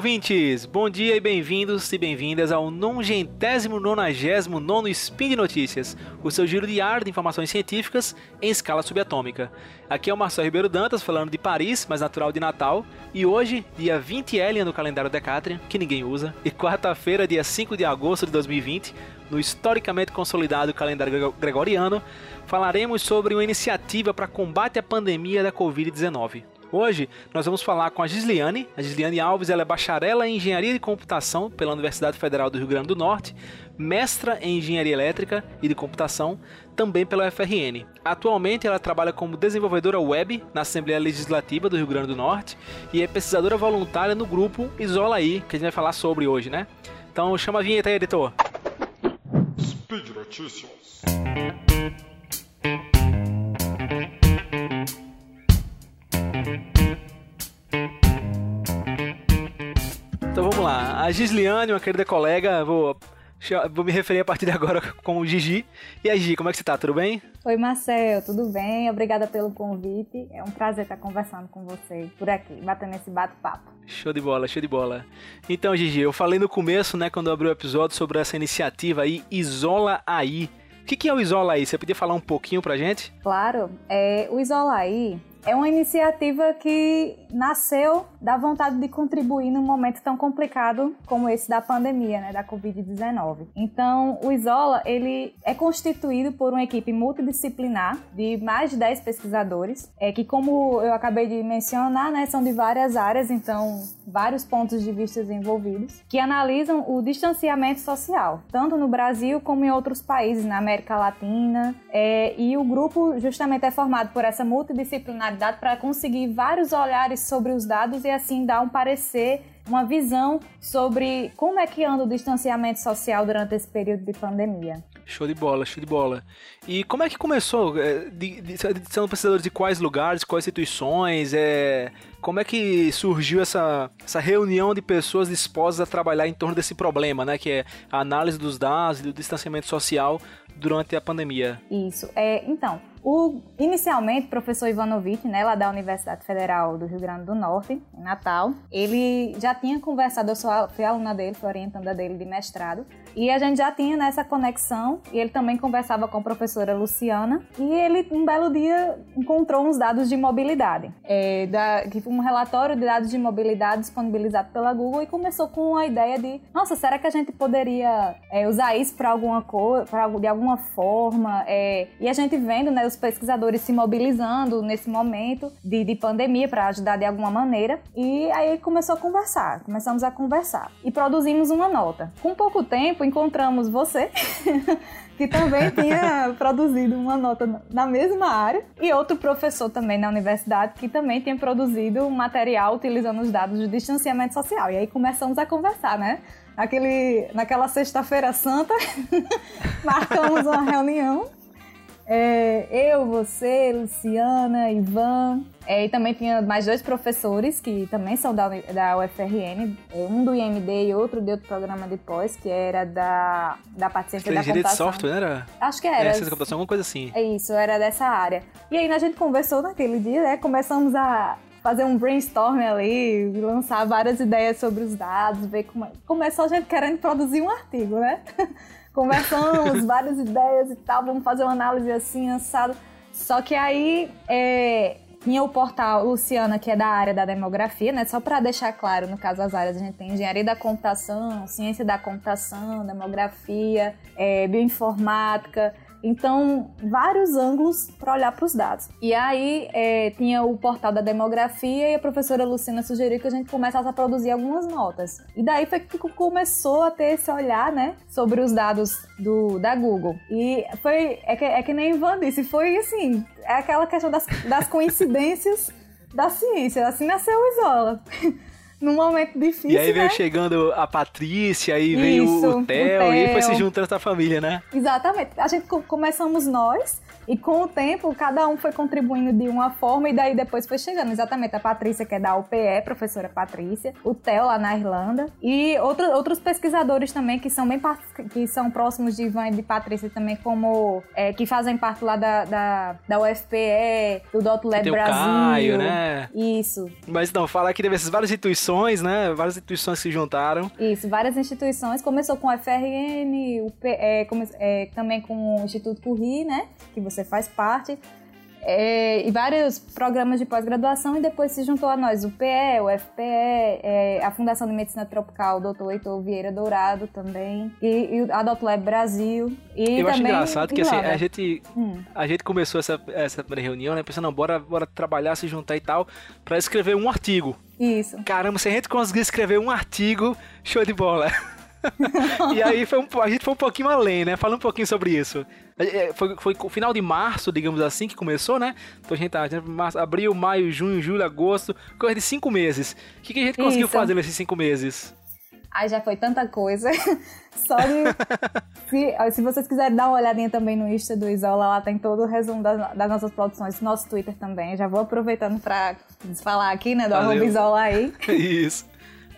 ouvintes! Bom dia e bem-vindos e bem-vindas ao 99 Spin de Notícias, o seu giro diário de informações científicas em escala subatômica. Aqui é o Marcelo Ribeiro Dantas, falando de Paris, mas natural de Natal, e hoje, dia 20L no calendário Decatrian, que ninguém usa, e quarta-feira, dia 5 de agosto de 2020, no historicamente consolidado calendário gregoriano, falaremos sobre uma iniciativa para combate à pandemia da Covid-19. Hoje nós vamos falar com a Gisliane. A Gisliane Alves ela é bacharela em Engenharia de Computação pela Universidade Federal do Rio Grande do Norte, mestra em Engenharia Elétrica e de Computação também pela UFRN. Atualmente ela trabalha como desenvolvedora web na Assembleia Legislativa do Rio Grande do Norte e é pesquisadora voluntária no grupo Isola aí, que a gente vai falar sobre hoje, né? Então chama a vinheta aí, editor. Speed Notícias. A Gisliane, uma querida colega, vou, vou me referir a partir de agora como Gigi. E aí, Gigi, como é que você tá? Tudo bem? Oi, Marcel, tudo bem? Obrigada pelo convite. É um prazer estar conversando com você por aqui, batendo esse bate-papo. Show de bola, show de bola. Então, Gigi, eu falei no começo, né, quando eu abri o episódio, sobre essa iniciativa aí, Isola Aí. O que, que é o Isola Aí? Você podia falar um pouquinho pra gente? Claro. É, o Isola Aí é uma iniciativa que nasceu da vontade de contribuir num momento tão complicado como esse da pandemia, né, da Covid-19. Então, o Isola, ele é constituído por uma equipe multidisciplinar de mais de 10 pesquisadores, é, que como eu acabei de mencionar, né, são de várias áreas, então vários pontos de vista envolvidos, que analisam o distanciamento social, tanto no Brasil como em outros países, na América Latina, é, e o grupo justamente é formado por essa multidisciplinar para conseguir vários olhares sobre os dados e assim dar um parecer, uma visão sobre como é que anda o distanciamento social durante esse período de pandemia. Show de bola, show de bola. E como é que começou? É, de, de, sendo pesquisadores de quais lugares, quais instituições? É, como é que surgiu essa, essa reunião de pessoas dispostas a trabalhar em torno desse problema, né? Que é a análise dos dados e do distanciamento social durante a pandemia. Isso. É, então, o, inicialmente, o professor Ivanovic, né, lá da Universidade Federal do Rio Grande do Norte, em Natal, ele já tinha conversado, eu sou, fui aluna dele, fui orientanda dele de mestrado, e a gente já tinha nessa conexão, e ele também conversava com a professora Luciana, e ele, um belo dia, encontrou uns dados de mobilidade, é, da, que foi um relatório de dados de mobilidade disponibilizado pela Google, e começou com a ideia de, nossa, será que a gente poderia é, usar isso para alguma coisa, de alguma forma? É, e a gente vendo, né, os pesquisadores se mobilizando nesse momento de, de pandemia para ajudar de alguma maneira. E aí começou a conversar, começamos a conversar e produzimos uma nota. Com pouco tempo encontramos você, que também tinha produzido uma nota na mesma área, e outro professor também na universidade que também tinha produzido material utilizando os dados de distanciamento social. E aí começamos a conversar, né? Naquele, naquela sexta-feira santa, marcamos uma reunião é, eu, você, Luciana, Ivan, é, e também tinha mais dois professores que também são da, da UFRN, um do IMD e outro de outro programa de pós, que era da, da paciência da computação. de software, era? Acho que era. É, ciência da computação, alguma coisa assim. É isso, era dessa área. E aí a gente conversou naquele dia, né, começamos a fazer um brainstorm ali, lançar várias ideias sobre os dados, ver como... É, começou a gente querendo produzir um artigo, né? conversamos várias ideias e tal, vamos fazer uma análise assim, assado. Só que aí é, tinha o portal Luciana, que é da área da demografia, né? Só para deixar claro, no caso as áreas, a gente tem engenharia da computação, ciência da computação, demografia, é, bioinformática, então, vários ângulos para olhar para os dados. E aí é, tinha o portal da demografia e a professora Lucina sugeriu que a gente começasse a produzir algumas notas. E daí foi que começou a ter esse olhar, né, sobre os dados do, da Google. E foi, é que, é que nem Ivan disse, foi assim, é aquela questão das, das coincidências da ciência. Assim nasceu o Isola. num momento difícil. E aí veio né? chegando a Patrícia, aí veio o Theo, e aí foi se juntando essa família, né? Exatamente. A gente começamos nós, e com o tempo, cada um foi contribuindo de uma forma e daí depois foi chegando. Exatamente, a Patrícia, que é da UPE, professora Patrícia, o Theo lá na Irlanda, e outro, outros pesquisadores também que são bem que são próximos de Ivan e de Patrícia também, como é, que fazem parte lá da, da, da UFPE, do Dot Lab Brasil. Caio, né? Isso. Mas não, falar que teve essas várias instituições né? Várias instituições se juntaram. Isso, várias instituições. Começou com o FRN, o é, é, também com o Instituto Curri, né? Que você faz parte é, e vários programas de pós-graduação e depois se juntou a nós o PE, o FPE, é, a Fundação de Medicina Tropical, o Dr. Heitor Vieira Dourado também, e, e a Dotlab Brasil. E Eu acho engraçado que assim, a gente, hum. a gente começou essa, essa reunião, né, pensando, não, bora, bora trabalhar, se juntar e tal, para escrever um artigo. Isso. Caramba, se a gente conseguir escrever um artigo, show de bola. e aí foi um, a gente foi um pouquinho além, né? Fala um pouquinho sobre isso. É, é, foi, foi final de março, digamos assim, que começou, né? Então a gente tá março, abril, maio, junho, julho, agosto, coisa de cinco meses. O que, que a gente conseguiu isso. fazer nesses cinco meses? Ai, já foi tanta coisa. Só de. se, se, vocês quiserem dar uma olhadinha também no Insta do Isola, lá tem todo o resumo das, das nossas produções, nosso Twitter também. Já vou aproveitando pra falar aqui, né, do arroba Isola aí. Isso.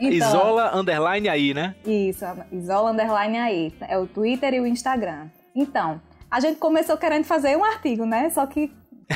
Então, Isola underline aí, né? Isso, Isola underline aí. É o Twitter e o Instagram. Então, a gente começou querendo fazer um artigo, né? Só que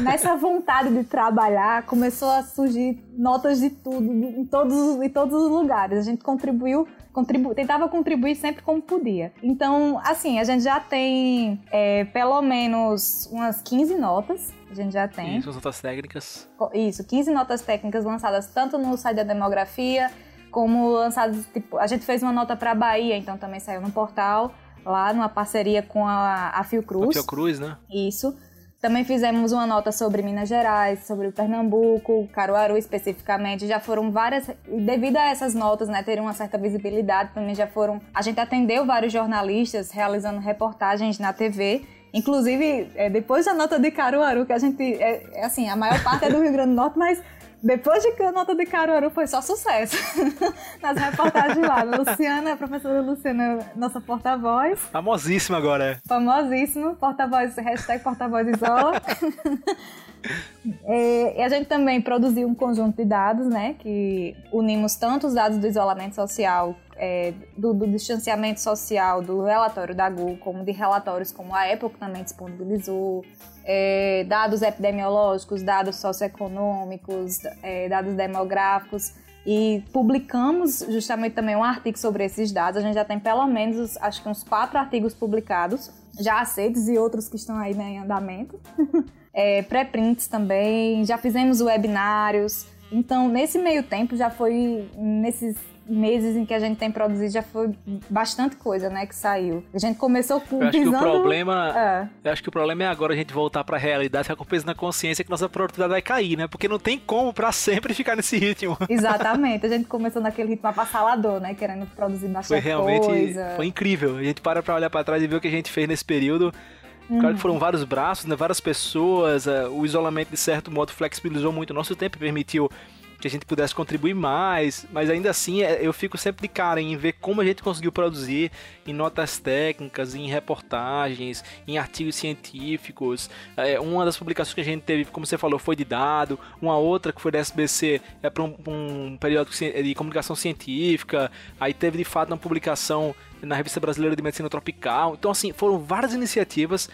nessa vontade de trabalhar, começou a surgir notas de tudo, em todos, em todos os lugares. A gente contribuiu, contribu tentava contribuir sempre como podia. Então, assim, a gente já tem é, pelo menos umas 15 notas. A gente já tem. Isso, notas técnicas. Isso, 15 notas técnicas lançadas tanto no site da demografia, como lançadas, tipo, a gente fez uma nota para Bahia, então também saiu no portal lá numa parceria com a, a Fiocruz. A Fiocruz, né? Isso. Também fizemos uma nota sobre Minas Gerais, sobre o Pernambuco, Caruaru especificamente. Já foram várias, devido a essas notas, né, terem uma certa visibilidade, também já foram. A gente atendeu vários jornalistas realizando reportagens na TV. Inclusive, é, depois da nota de Caruaru, que a gente. É, é assim, a maior parte é do Rio Grande do Norte, mas depois de que a nota de Caruaru foi só sucesso. Nas reportagens lá. Luciana, a professora Luciana, nossa porta-voz. Famosíssima agora. É. Famosíssima. Porta-voz, hashtag porta-voz isola. É, e a gente também produziu um conjunto de dados, né? Que unimos tanto os dados do isolamento social, é, do, do, distanciamento social, do relatório da Google, como de relatórios como a Apple também disponibilizou, é, dados epidemiológicos, dados socioeconômicos, é, dados demográficos e publicamos justamente também um artigo sobre esses dados. A gente já tem pelo menos, acho que uns quatro artigos publicados, já aceitos e outros que estão aí né, em andamento. é, Pré-prints também, já fizemos webinários. Então, nesse meio tempo, já foi nesses meses em que a gente tem produzido já foi bastante coisa, né, que saiu. A gente começou com eu acho pisando... que o problema, é. eu acho que o problema é agora a gente voltar para a realidade, ficar com peso na consciência que nossa produtividade vai cair, né? Porque não tem como para sempre ficar nesse ritmo. Exatamente. A gente começou naquele ritmo avassalador, né, querendo produzir bastante foi realmente, coisa. Foi incrível. A gente para para olhar para trás e ver o que a gente fez nesse período. Claro que foram uhum. vários braços, né, várias pessoas, uh, o isolamento de certo modo flexibilizou muito o nosso tempo, permitiu que a gente pudesse contribuir mais, mas ainda assim é, eu fico sempre de cara em ver como a gente conseguiu produzir em notas técnicas, em reportagens, em artigos científicos. É, uma das publicações que a gente teve, como você falou, foi de dado, uma outra que foi da SBC é para um, um periódico de comunicação científica, aí teve de fato uma publicação na Revista Brasileira de Medicina Tropical. Então, assim, foram várias iniciativas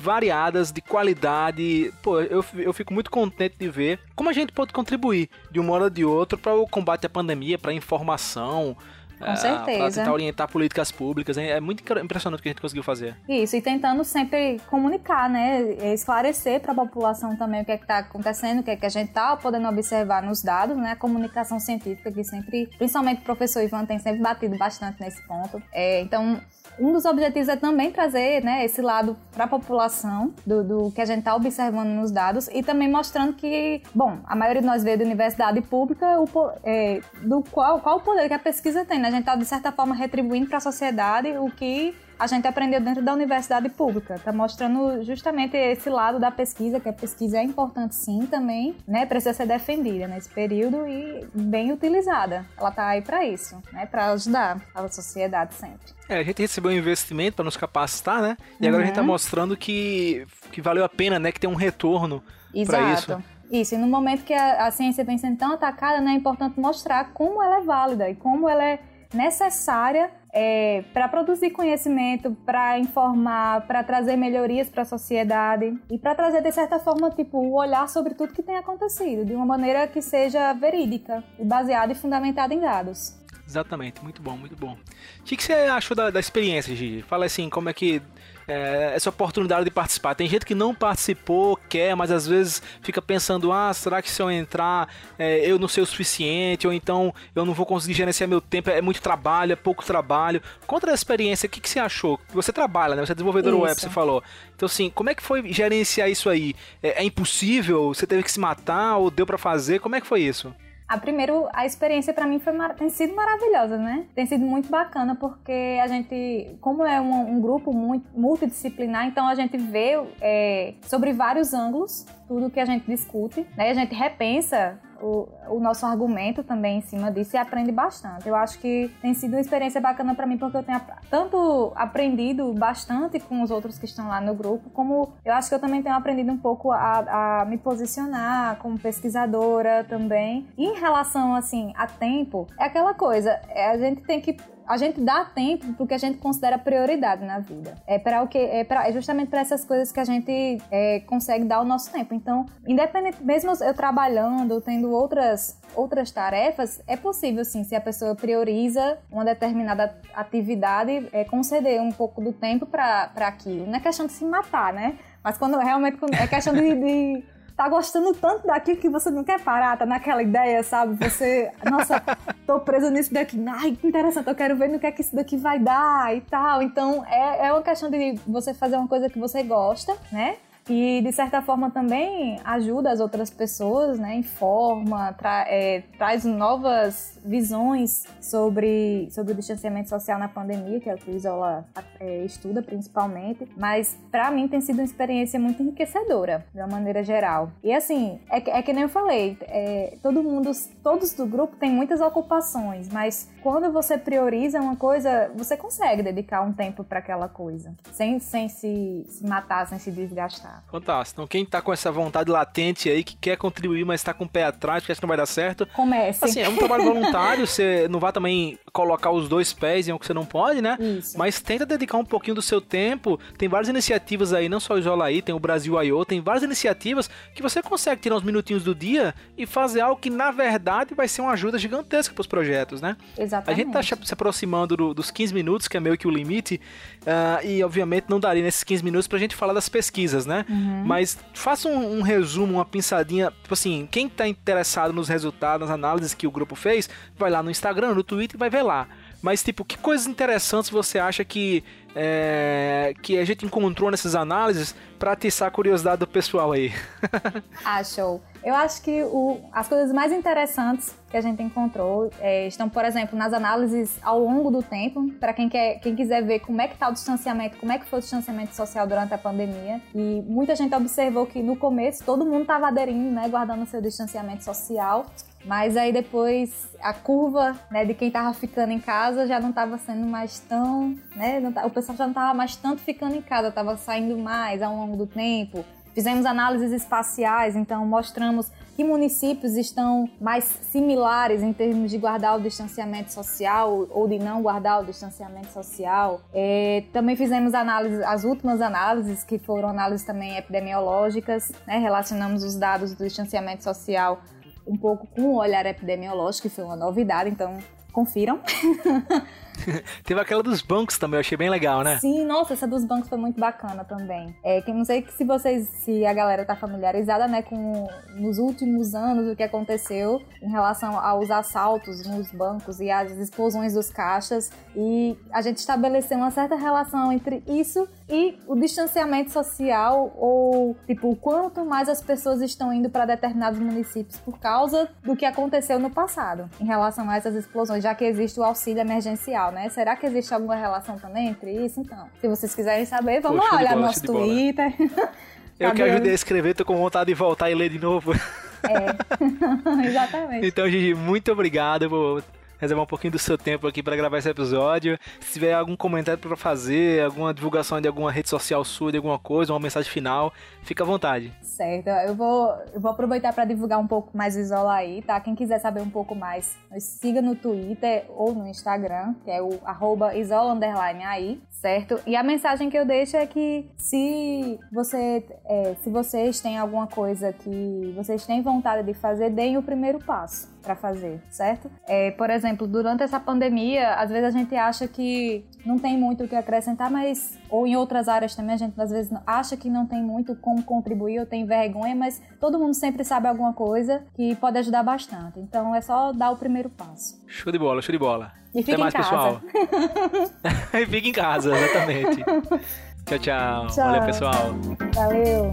variadas, de qualidade. Pô, eu, eu fico muito contente de ver como a gente pode contribuir de uma hora ou de outra para o combate à pandemia, para a informação, com é, certeza. Para tentar orientar políticas públicas. É muito impressionante o que a gente conseguiu fazer. Isso, e tentando sempre comunicar, né? Esclarecer para a população também o que é que está acontecendo, o que é que a gente está podendo observar nos dados, né? A comunicação científica que sempre, principalmente o professor Ivan tem sempre batido bastante nesse ponto. É, então, um dos objetivos é também trazer né, esse lado para a população do, do, que a gente está observando nos dados e também mostrando que, bom, a maioria de nós veio da universidade pública, o, é, do qual, qual o poder que a pesquisa tem. Né? A gente está, de certa forma, retribuindo para a sociedade o que a gente aprendeu dentro da universidade pública. Está mostrando justamente esse lado da pesquisa, que a pesquisa é importante sim também, né? Precisa ser defendida nesse período e bem utilizada. Ela está aí para isso, né? Para ajudar a sociedade sempre. É, a gente recebeu um investimento para nos capacitar, né? E agora uhum. a gente está uhum. mostrando que, que valeu a pena, né? Que tem um retorno para isso. Isso, e no momento que a, a ciência vem sendo tão atacada, né, é importante mostrar como ela é válida e como ela é necessária é, para produzir conhecimento, para informar, para trazer melhorias para a sociedade e para trazer, de certa forma, tipo, o olhar sobre tudo que tem acontecido, de uma maneira que seja verídica e baseada e fundamentada em dados. Exatamente, muito bom, muito bom. O que, que você achou da, da experiência, Gigi? Fala assim, como é que é, essa oportunidade de participar. Tem gente que não participou, quer, mas às vezes fica pensando: ah, será que se eu entrar é, eu não sei o suficiente? Ou então eu não vou conseguir gerenciar meu tempo? É muito trabalho, é pouco trabalho. Conta a experiência, o que, que você achou? Você trabalha, né? Você é desenvolvedor isso. web, você falou. Então, assim, como é que foi gerenciar isso aí? É, é impossível? Você teve que se matar ou deu para fazer? Como é que foi isso? A primeiro, a experiência para mim foi tem sido maravilhosa, né? Tem sido muito bacana porque a gente, como é um, um grupo muito multidisciplinar, então a gente vê é, sobre vários ângulos tudo que a gente discute, né? A gente repensa o, o, nosso argumento também em cima disso e aprende bastante. Eu acho que tem sido uma experiência bacana para mim porque eu tenho tanto aprendido bastante com os outros que estão lá no grupo, como eu acho que eu também tenho aprendido um pouco a, a me posicionar como pesquisadora também. E em relação assim a tempo, é aquela coisa, é, a gente tem que a gente dá tempo porque a gente considera prioridade na vida. É para o que é, é justamente para essas coisas que a gente é, consegue dar o nosso tempo. Então, independente, mesmo eu trabalhando, tendo outras outras tarefas, é possível sim, se a pessoa prioriza uma determinada atividade, é, conceder um pouco do tempo para aquilo. Não é questão de se matar, né? Mas quando realmente é questão de, de tá gostando tanto daquilo que você não quer parar, tá naquela ideia, sabe? Você, nossa, tô preso nisso daqui, ai, que interessante, eu quero ver no que é que isso daqui vai dar e tal. Então, é, é uma questão de você fazer uma coisa que você gosta, né? E de certa forma também ajuda as outras pessoas, né? Informa, tra é, traz novas visões sobre, sobre o distanciamento social na pandemia, que é o que o Isola é, estuda principalmente. Mas para mim tem sido uma experiência muito enriquecedora, de uma maneira geral. E assim, é, é que nem eu falei, é, todo mundo, todos do grupo têm muitas ocupações, mas quando você prioriza uma coisa, você consegue dedicar um tempo para aquela coisa, sem, sem se, se matar, sem se desgastar. Fantástico. Então, quem tá com essa vontade latente aí, que quer contribuir, mas tá com o pé atrás, que acha que não vai dar certo. Comece. Assim, é um trabalho voluntário, você não vai também colocar os dois pés em algo que você não pode, né? Isso. Mas tenta dedicar um pouquinho do seu tempo. Tem várias iniciativas aí, não só o Isola aí, tem o Brasil I.O., tem várias iniciativas que você consegue tirar uns minutinhos do dia e fazer algo que, na verdade, vai ser uma ajuda gigantesca para os projetos, né? Exatamente. A gente tá se aproximando do, dos 15 minutos, que é meio que o limite, uh, e obviamente não daria nesses 15 minutos pra gente falar das pesquisas, né? Uhum. Mas faça um, um, resumo, uma pinçadinha. Tipo assim, quem está interessado nos resultados, nas análises que o grupo fez, vai lá no Instagram, no Twitter e vai ver lá. Mas, tipo, que coisas interessantes você acha que, é, que a gente encontrou nessas análises para atiçar a curiosidade do pessoal aí? ah, show. Eu acho que o, as coisas mais interessantes que a gente encontrou é, estão, por exemplo, nas análises ao longo do tempo, para quem, quer, quem quiser ver como é que está o distanciamento, como é que foi o distanciamento social durante a pandemia. E muita gente observou que no começo todo mundo estava aderindo, né, guardando o seu distanciamento social. Mas aí depois a curva né, de quem estava ficando em casa já não estava sendo mais tão. Né, o pessoal já não estava mais tanto ficando em casa, estava saindo mais ao longo do tempo. Fizemos análises espaciais, então mostramos que municípios estão mais similares em termos de guardar o distanciamento social ou de não guardar o distanciamento social. É, também fizemos análises, as últimas análises, que foram análises também epidemiológicas, né, relacionamos os dados do distanciamento social um pouco com o olhar epidemiológico, que foi uma novidade, então confiram. Teve aquela dos bancos também, eu achei bem legal, né? Sim, nossa, essa dos bancos foi muito bacana também. É, que não sei se vocês, se a galera tá familiarizada, né, com nos últimos anos o que aconteceu em relação aos assaltos nos bancos e as explosões dos caixas e a gente estabeleceu uma certa relação entre isso e o distanciamento social ou tipo quanto mais as pessoas estão indo para determinados municípios por causa do que aconteceu no passado em relação a essas explosões, já que existe o auxílio emergencial né? Será que existe alguma relação também entre isso? Então, se vocês quiserem saber, vamos Poxa, lá olhar no nosso Twitter. Eu que ajudei a escrever, tô com vontade de voltar e ler de novo. É, exatamente. Então, Gigi, muito obrigado. Vou reservar um pouquinho do seu tempo aqui para gravar esse episódio. Se tiver algum comentário para fazer, alguma divulgação de alguma rede social sua, de alguma coisa, uma mensagem final, fica à vontade. Certo, eu vou, eu vou aproveitar para divulgar um pouco mais o Isola aí, tá? Quem quiser saber um pouco mais, siga no Twitter ou no Instagram, que é o arroba isola aí, certo? E a mensagem que eu deixo é que se você, é, se vocês têm alguma coisa que vocês têm vontade de fazer, deem o primeiro passo para fazer, certo? É, por exemplo, durante essa pandemia, às vezes a gente acha que não tem muito o que acrescentar, mas ou em outras áreas também a gente às vezes acha que não tem muito como contribuir ou tem vergonha, mas todo mundo sempre sabe alguma coisa que pode ajudar bastante. Então é só dar o primeiro passo. Show de bola, show de bola. E Até mais, pessoal. e fique em casa, exatamente. tchau, tchau. tchau. Valeu, pessoal. Valeu.